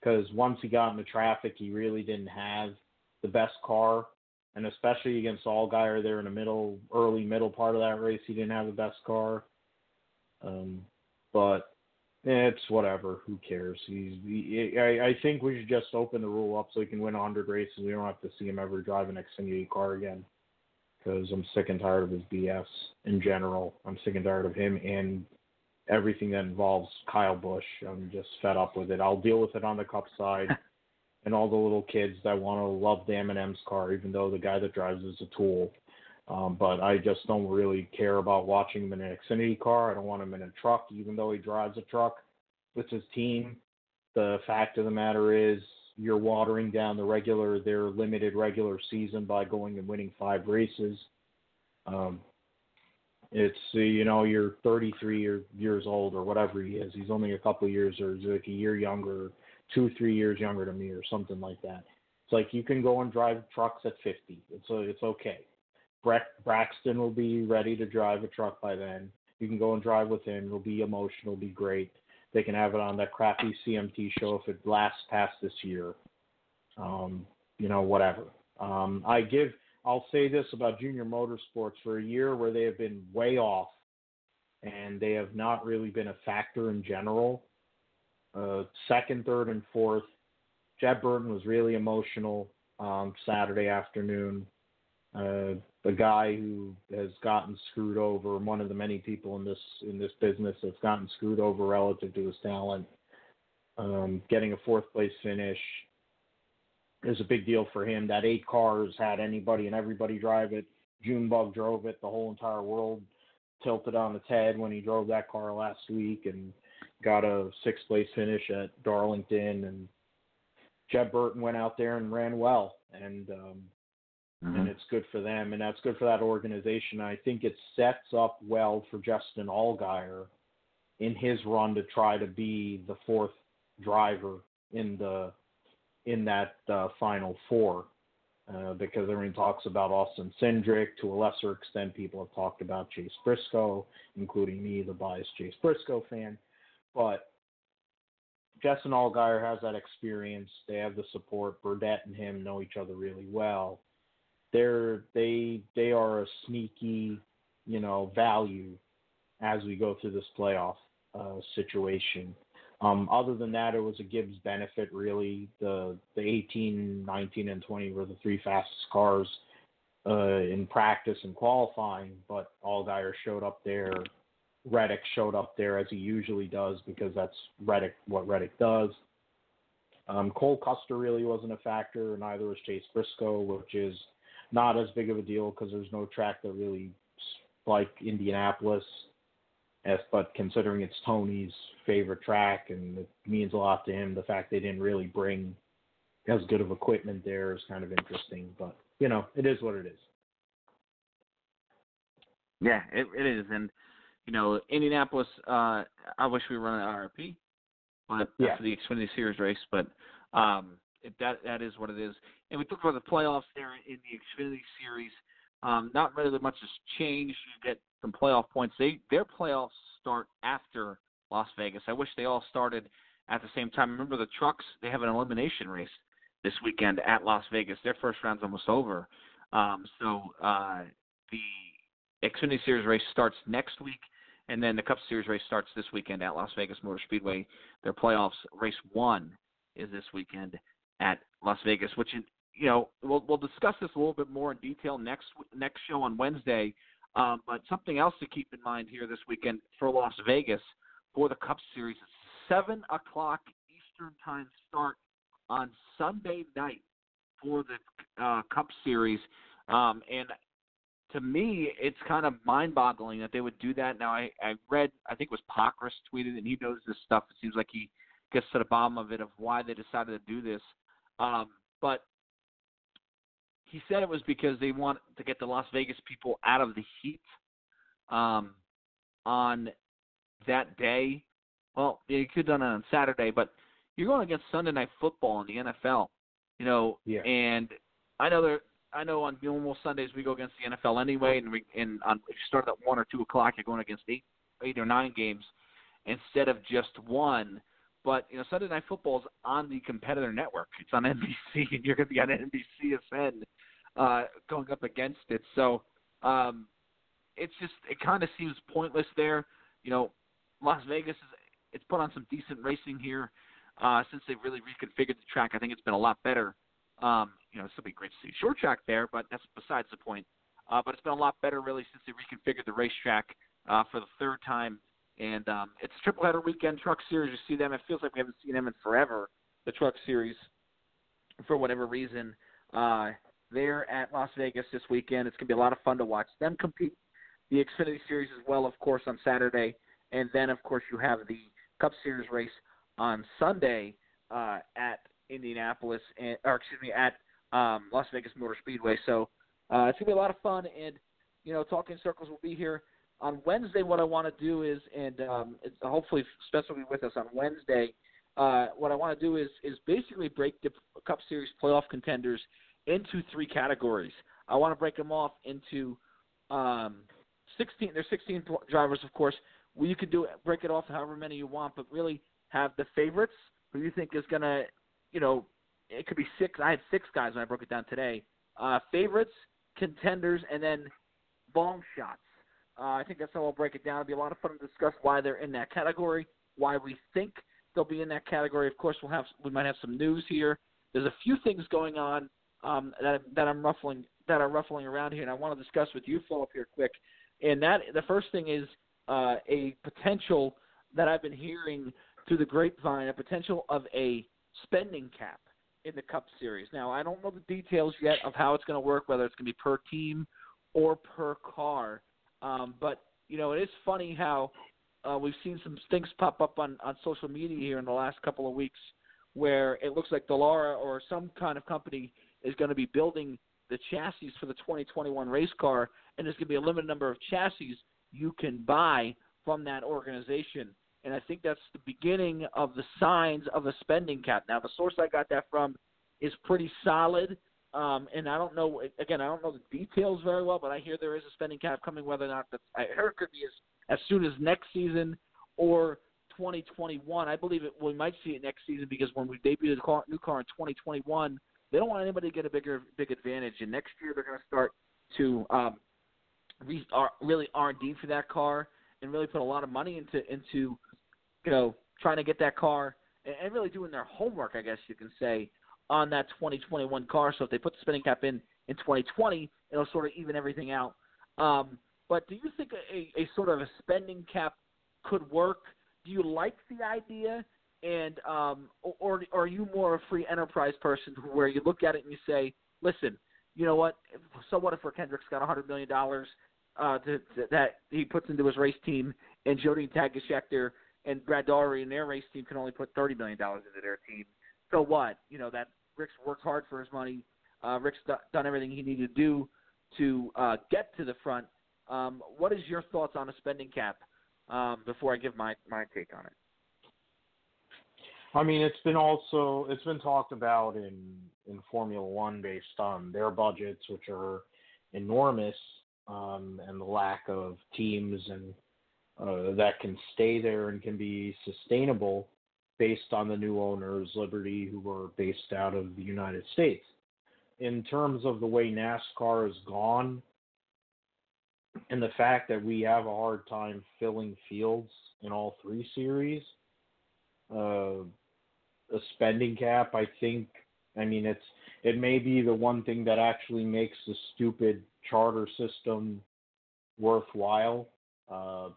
Speaker 3: because once he got into traffic, he really didn't have the best car and especially against Allgaier there in the middle, early middle part of that race, he didn't have the best car. Um, but it's whatever. Who cares? He's. He, I, I think we should just open the rule up so he can win 100 races. We don't have to see him ever drive an Xfinity car again. Because I'm sick and tired of his BS in general. I'm sick and tired of him and everything that involves Kyle Busch. I'm just fed up with it. I'll deal with it on the Cup side. and all the little kids that want to love the M&M's car, even though the guy that drives is a tool. Um, but I just don't really care about watching him in an Xfinity car. I don't want him in a truck, even though he drives a truck with his team. The fact of the matter is, you're watering down the regular, their limited regular season by going and winning five races. Um, it's you know you're 33 year, years old or whatever he is. He's only a couple of years or like a year younger two, three years younger than me or something like that. It's like you can go and drive trucks at 50. It's a, it's okay. Brexton will be ready to drive a truck by then. You can go and drive with him. It'll be emotional. It'll be great. They can have it on that crappy CMT show if it lasts past this year. Um, you know, whatever. Um, I give. I'll say this about Junior Motorsports for a year where they have been way off, and they have not really been a factor in general uh, second, third, and fourth. Jeb Burton was really emotional um, Saturday afternoon. Uh, the guy who has gotten screwed over, one of the many people in this in this business that's gotten screwed over relative to his talent, um, getting a fourth place finish is a big deal for him. That eight cars had anybody and everybody drive it. Junebug drove it. The whole entire world tilted on its head when he drove that car last week, and got a sixth place finish at Darlington, and Jeb Burton went out there and ran well, and um, mm-hmm. and it's good for them, and that's good for that organization. I think it sets up well for Justin Allgaier in his run to try to be the fourth driver in the in that uh, final four. Uh, because everyone talks about Austin Cindric. To a lesser extent, people have talked about Chase Briscoe, including me, the biased Chase Briscoe fan. But Justin Allgaier has that experience. They have the support. Burdett and him know each other really well. They're they they are a sneaky, you know, value as we go through this playoff uh, situation. Um, other than that, it was a Gibbs benefit really. The the 18, 19, and 20 were the three fastest cars uh, in practice and qualifying, but Allgaier showed up there. Reddick showed up there as he usually does because that's Reddick what Reddick does. Um, Cole Custer really wasn't a factor, neither was Chase Briscoe, which is not as big of a deal because there's no track that really like Indianapolis. As, but considering it's Tony's favorite track and it means a lot to him, the fact they didn't really bring as good of equipment there is kind of interesting. But you know, it is what it is.
Speaker 2: Yeah, it, it is, and you know, Indianapolis. Uh, I wish we were running IRP, but
Speaker 3: yeah.
Speaker 2: for the Xfinity Series race. But um, it, that that is what it is. And we talked about the playoffs there in the Xfinity Series. Um, not really much has changed. You get some playoff points. They their playoffs start after Las Vegas. I wish they all started at the same time. Remember the trucks? They have an elimination race this weekend at Las Vegas. Their first round's almost over. Um, so uh, the Xfinity Series race starts next week, and then the Cup Series race starts this weekend at Las Vegas Motor Speedway. Their playoffs race one is this weekend at Las Vegas, which you know we'll we'll discuss this a little bit more in detail next next show on Wednesday. Um, but something else to keep in mind here this weekend for Las Vegas for the Cup Series, seven o'clock Eastern Time start on Sunday night for the uh, Cup Series. Um, and to me, it's kind of mind-boggling that they would do that. Now, I, I read, I think it was Pockrass tweeted, and he knows this stuff. It seems like he gets to the bottom of it of why they decided to do this. Um, but he said it was because they want to get the Las Vegas people out of the heat um, on that day. Well, you could have done it on Saturday, but you're going against Sunday night football in the NFL. You know,
Speaker 3: yeah.
Speaker 2: and I know there. I know on normal Sundays we go against the NFL anyway, and we and on if you start at one or two o'clock, you're going against eight, eight or nine games instead of just one. But you know, Sunday Night Football is on the competitor network. It's on NBC, and you're going to be on NBCSN uh, going up against it. So um, it's just it kind of seems pointless there. You know, Las Vegas is it's put on some decent racing here uh, since they've really reconfigured the track. I think it's been a lot better. Um, you know, it'll still be great to see short track there, but that's besides the point. Uh, but it's been a lot better really since they reconfigured the racetrack uh, for the third time and um, it's a triple header weekend truck series. You see them. It feels like we haven't seen them in forever. The truck series, for whatever reason, uh, they're at Las Vegas this weekend. It's gonna be a lot of fun to watch them compete. The Xfinity Series as well, of course, on Saturday, and then of course you have the Cup Series race on Sunday uh, at Indianapolis, and, or excuse me, at um, Las Vegas Motor Speedway. So uh, it's gonna be a lot of fun, and you know, Talking Circles will be here on Wednesday, what I want to do is, and um, hopefully be with us on Wednesday. Uh, what I want to do is is basically break the Cup Series playoff contenders into three categories. I want to break them off into um, 16. There's 16 drivers, of course. Well, you could do it, break it off however many you want, but really have the favorites who you think is gonna, you know, it could be six. I had six guys when I broke it down today. Uh, favorites, contenders, and then long shots. Uh, I think that's how we'll break it down. It'll be a lot of fun to discuss why they're in that category, why we think they'll be in that category. Of course, we'll have we might have some news here. There's a few things going on um, that that I'm ruffling that are ruffling around here, and I want to discuss with you, Philip, here quick. And that the first thing is uh, a potential that I've been hearing through the grapevine, a potential of a spending cap in the Cup Series. Now, I don't know the details yet of how it's going to work, whether it's going to be per team or per car. Um, but you know, it is funny how uh, we've seen some things pop up on on social media here in the last couple of weeks, where it looks like Dallara or some kind of company is going to be building the chassis for the 2021 race car, and there's going to be a limited number of chassis you can buy from that organization. And I think that's the beginning of the signs of a spending cap. Now, the source I got that from is pretty solid. Um, and I don't know. Again, I don't know the details very well, but I hear there is a spending cap coming. Whether or not that's, I heard it could be as as soon as next season or 2021, I believe it. We might see it next season because when we debut the car, new car in 2021, they don't want anybody to get a bigger big advantage. And next year they're going to start to um, re, R, really R&D for that car and really put a lot of money into into you know trying to get that car and, and really doing their homework, I guess you can say, on that 2021 car. So if they put the spending cap in in 2020, it'll sort of even everything out. Um, but do you think a, a sort of a spending cap could work? Do you like the idea? And um, or, or are you more of a free enterprise person where you look at it and you say, listen, you know what? So what if Hendrick's got a hundred million dollars uh, to, to, that he puts into his race team, and Jodi Geschickter and Brad Daugherty and their race team can only put thirty million dollars into their team. So what? You know that Rick's worked hard for his money. Uh, Rick's done everything he needed to do to uh, get to the front. Um, what is your thoughts on a spending cap? Um, before I give my my take on it.
Speaker 3: I mean, it's been also it's been talked about in in Formula One based on their budgets, which are enormous, um, and the lack of teams and uh, that can stay there and can be sustainable based on the new owners, Liberty, who are based out of the United States. In terms of the way NASCAR has gone, and the fact that we have a hard time filling fields in all three series, uh, a spending cap, I think. I mean, it's it may be the one thing that actually makes the stupid charter system worthwhile. Uh,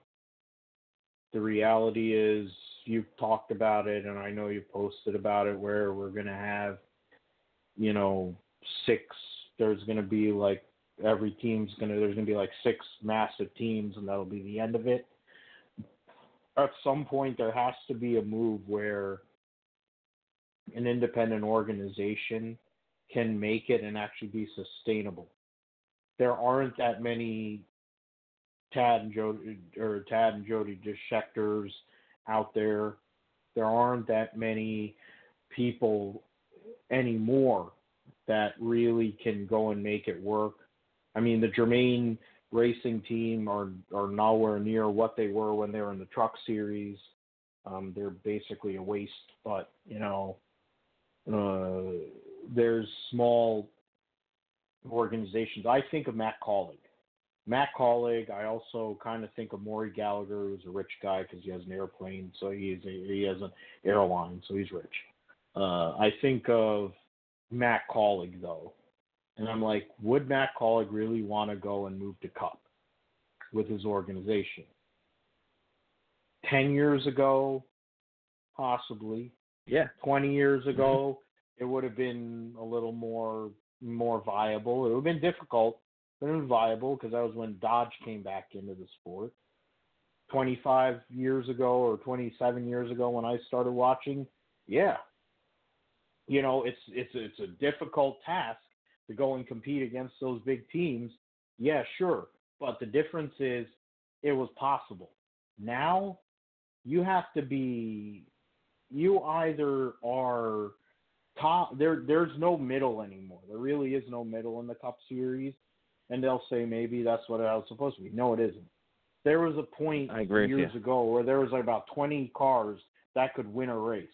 Speaker 3: the reality is, you've talked about it, and I know you posted about it, where we're going to have, you know, six. There's going to be like every team's going to. There's going to be like six massive teams, and that'll be the end of it. At some point, there has to be a move where an independent organization can make it and actually be sustainable. There aren't that many Tad and Jody or Tad and Jodi Geschickters out there. There aren't that many people anymore that really can go and make it work. I mean, the Germain racing team are are nowhere near what they were when they were in the truck series. Um, they're basically a waste, but you know, uh, there's small organizations. I think of Matt Kaulig. Matt Kaulig. I also kind of think of Maury Gallagher, who's a rich guy because he has an airplane, so he's a, he has an airline, so he's rich. Uh, I think of Matt Kaulig though, and I'm like, would Matt Kaulig really want to go and move to Cup with his organization? Ten years ago, possibly.
Speaker 2: Yeah.
Speaker 3: 20 years ago, mm-hmm. it would have been a little more more viable. It would have been difficult, but it was viable because that was when Dodge came back into the sport. 25 years ago or 27 years ago when I started watching, yeah. You know, it's it's it's a difficult task to go and compete against those big teams. Yeah, sure. But the difference is it was possible. Now you have to be you either are top there there's no middle anymore. There really is no middle in the Cup series. And they'll say maybe that's what it was supposed to be. No, it isn't. There was a point years ago where there was like about 20 cars that could win a race.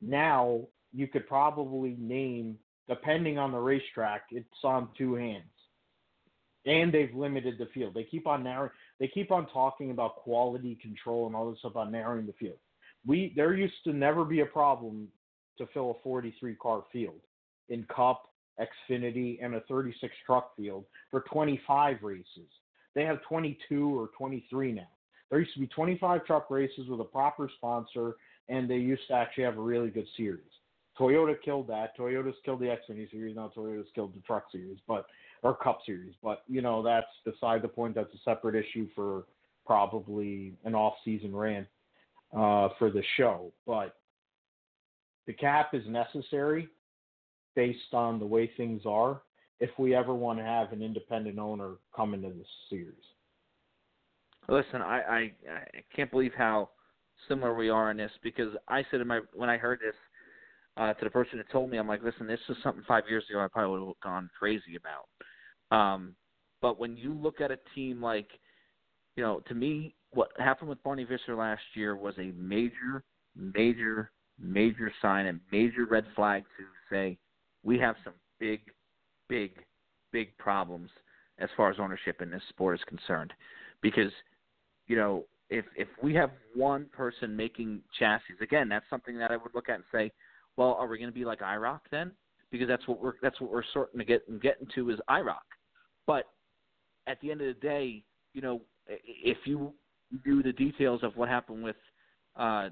Speaker 3: Now you could probably name, depending on the racetrack, it's on two hands. And they've limited the field. They keep on narrowing. They keep on talking about quality control and all this stuff about narrowing the field we there used to never be a problem to fill a 43 car field in Cup, Xfinity, and a 36 truck field for 25 races. They have 22 or 23 now. There used to be 25 truck races with a proper sponsor, and they used to actually have a really good series. Toyota killed that. Toyota's killed the Xfinity series. Now Toyota's killed the Truck series, but or Cup series. But you know that's beside the point. That's a separate issue for probably an off-season rant uh, for the show. But the cap is necessary based on the way things are if we ever want to have an independent owner come into this series.
Speaker 2: Listen, I, I I can't believe how similar we are in this because I said in my when I heard this uh, to the person that told me, I'm like, listen, this is something five years ago I probably would have gone crazy about. Um, but when you look at a team like, you know, to me, what happened with Barney Visser last year was a major, major, major sign, a major red flag to say we have some big, big, big problems as far as ownership in this sport is concerned. Because, you know, if if we have one person making chassis, again, that's something that I would look at and say, well, are we going to be like IROC then? Because that's what we're that's what we're starting to get getting to is IROC. But at the end of the day, you know, if you knew the details of what happened with uh,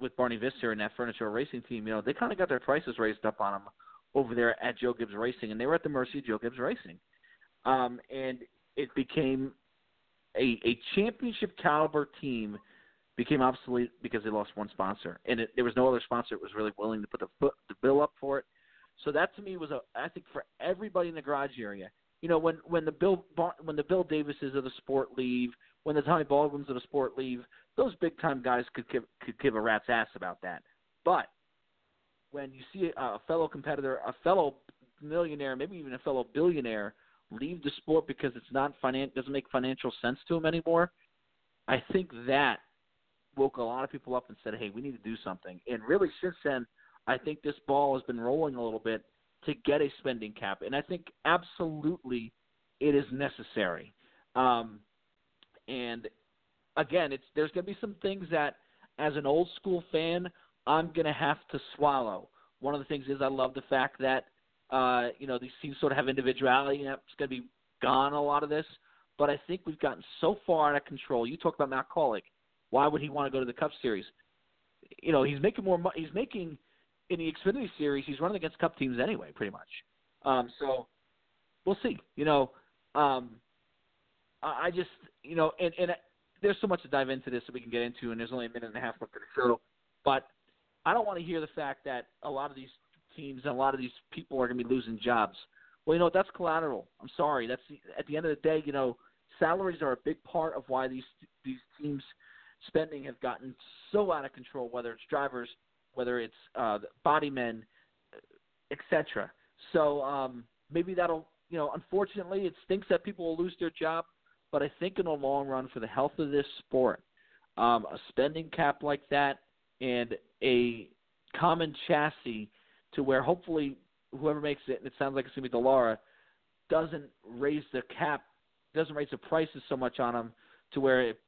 Speaker 2: with Barney Visser and that furniture racing team, you know, they kind of got their prices raised up on them over there at Joe Gibbs Racing, and they were at the mercy of Joe Gibbs Racing, um, and it became a a championship caliber team became obsolete because they lost one sponsor, and it, there was no other sponsor that was really willing to put the foot, the bill up for it. So that to me was a I think for everybody in the garage area. You know, when when the Bill when the Bill Davises of the sport leave, when the Tommy Baldwins of the sport leave, those big time guys could give could give a rat's ass about that. But when you see a fellow competitor, a fellow millionaire, maybe even a fellow billionaire leave the sport because it's not finan- doesn't make financial sense to him anymore, I think that woke a lot of people up and said, "Hey, we need to do something." And really, since then, I think this ball has been rolling a little bit to get a spending cap, and I think absolutely it is necessary. Um, and again, it's there's going to be some things that, as an old school fan, I'm going to have to swallow. One of the things is I love the fact that uh, you know these teams sort of have individuality, and that's going to be gone a lot of this. But I think we've gotten so far out of control. You talk about Matt Kaulig. Why would he want to go to the Cup Series? You know, he's making more. money. He's making in the Xfinity Series. He's running against Cup teams anyway, pretty much. Um, so we'll see. You know, um, I, I just you know, and and there's so much to dive into this that we can get into, and there's only a minute and a half left in the show. But I don't want to hear the fact that a lot of these teams and a lot of these people are going to be losing jobs. Well, you know that's collateral. I'm sorry. That's the, at the end of the day, you know, salaries are a big part of why these these teams spending have gotten so out of control. Whether it's drivers, whether it's uh, body men, etc. So um, maybe that'll you know, unfortunately, it stinks that people will lose their job. But I think in the long run, for the health of this sport, um, a spending cap like that and a common chassis to where hopefully whoever makes it, and it sounds like it's going to be Dallara, doesn't raise the cap, doesn't raise the prices so much on them to where it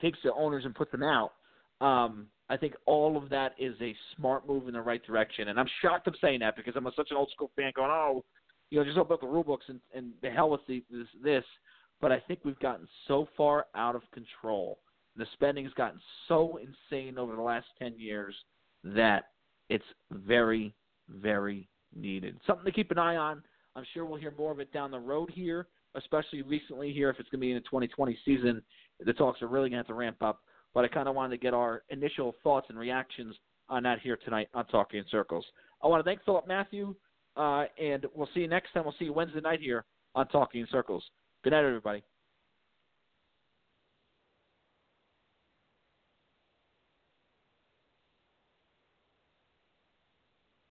Speaker 2: takes the owners and puts them out. Um, I think all of that is a smart move in the right direction. And I'm shocked I'm saying that because I'm a, such an old school fan going, oh, you know, just open up the rule books and, and the hell with the, this, this. But I think we've gotten so far out of control. The spending has gotten so insane over the last 10 years that it's very, very needed. Something to keep an eye on. I'm sure we'll hear more of it down the road here, especially recently here if it's going to be in the 2020 season. The talks are really going to have to ramp up. But I kind of wanted to get our initial thoughts and reactions on that here tonight on Talking in Circles. I want to thank Philip Matthew, uh, and we'll see you next time. We'll see you Wednesday night here on Talking in Circles. Good night, everybody.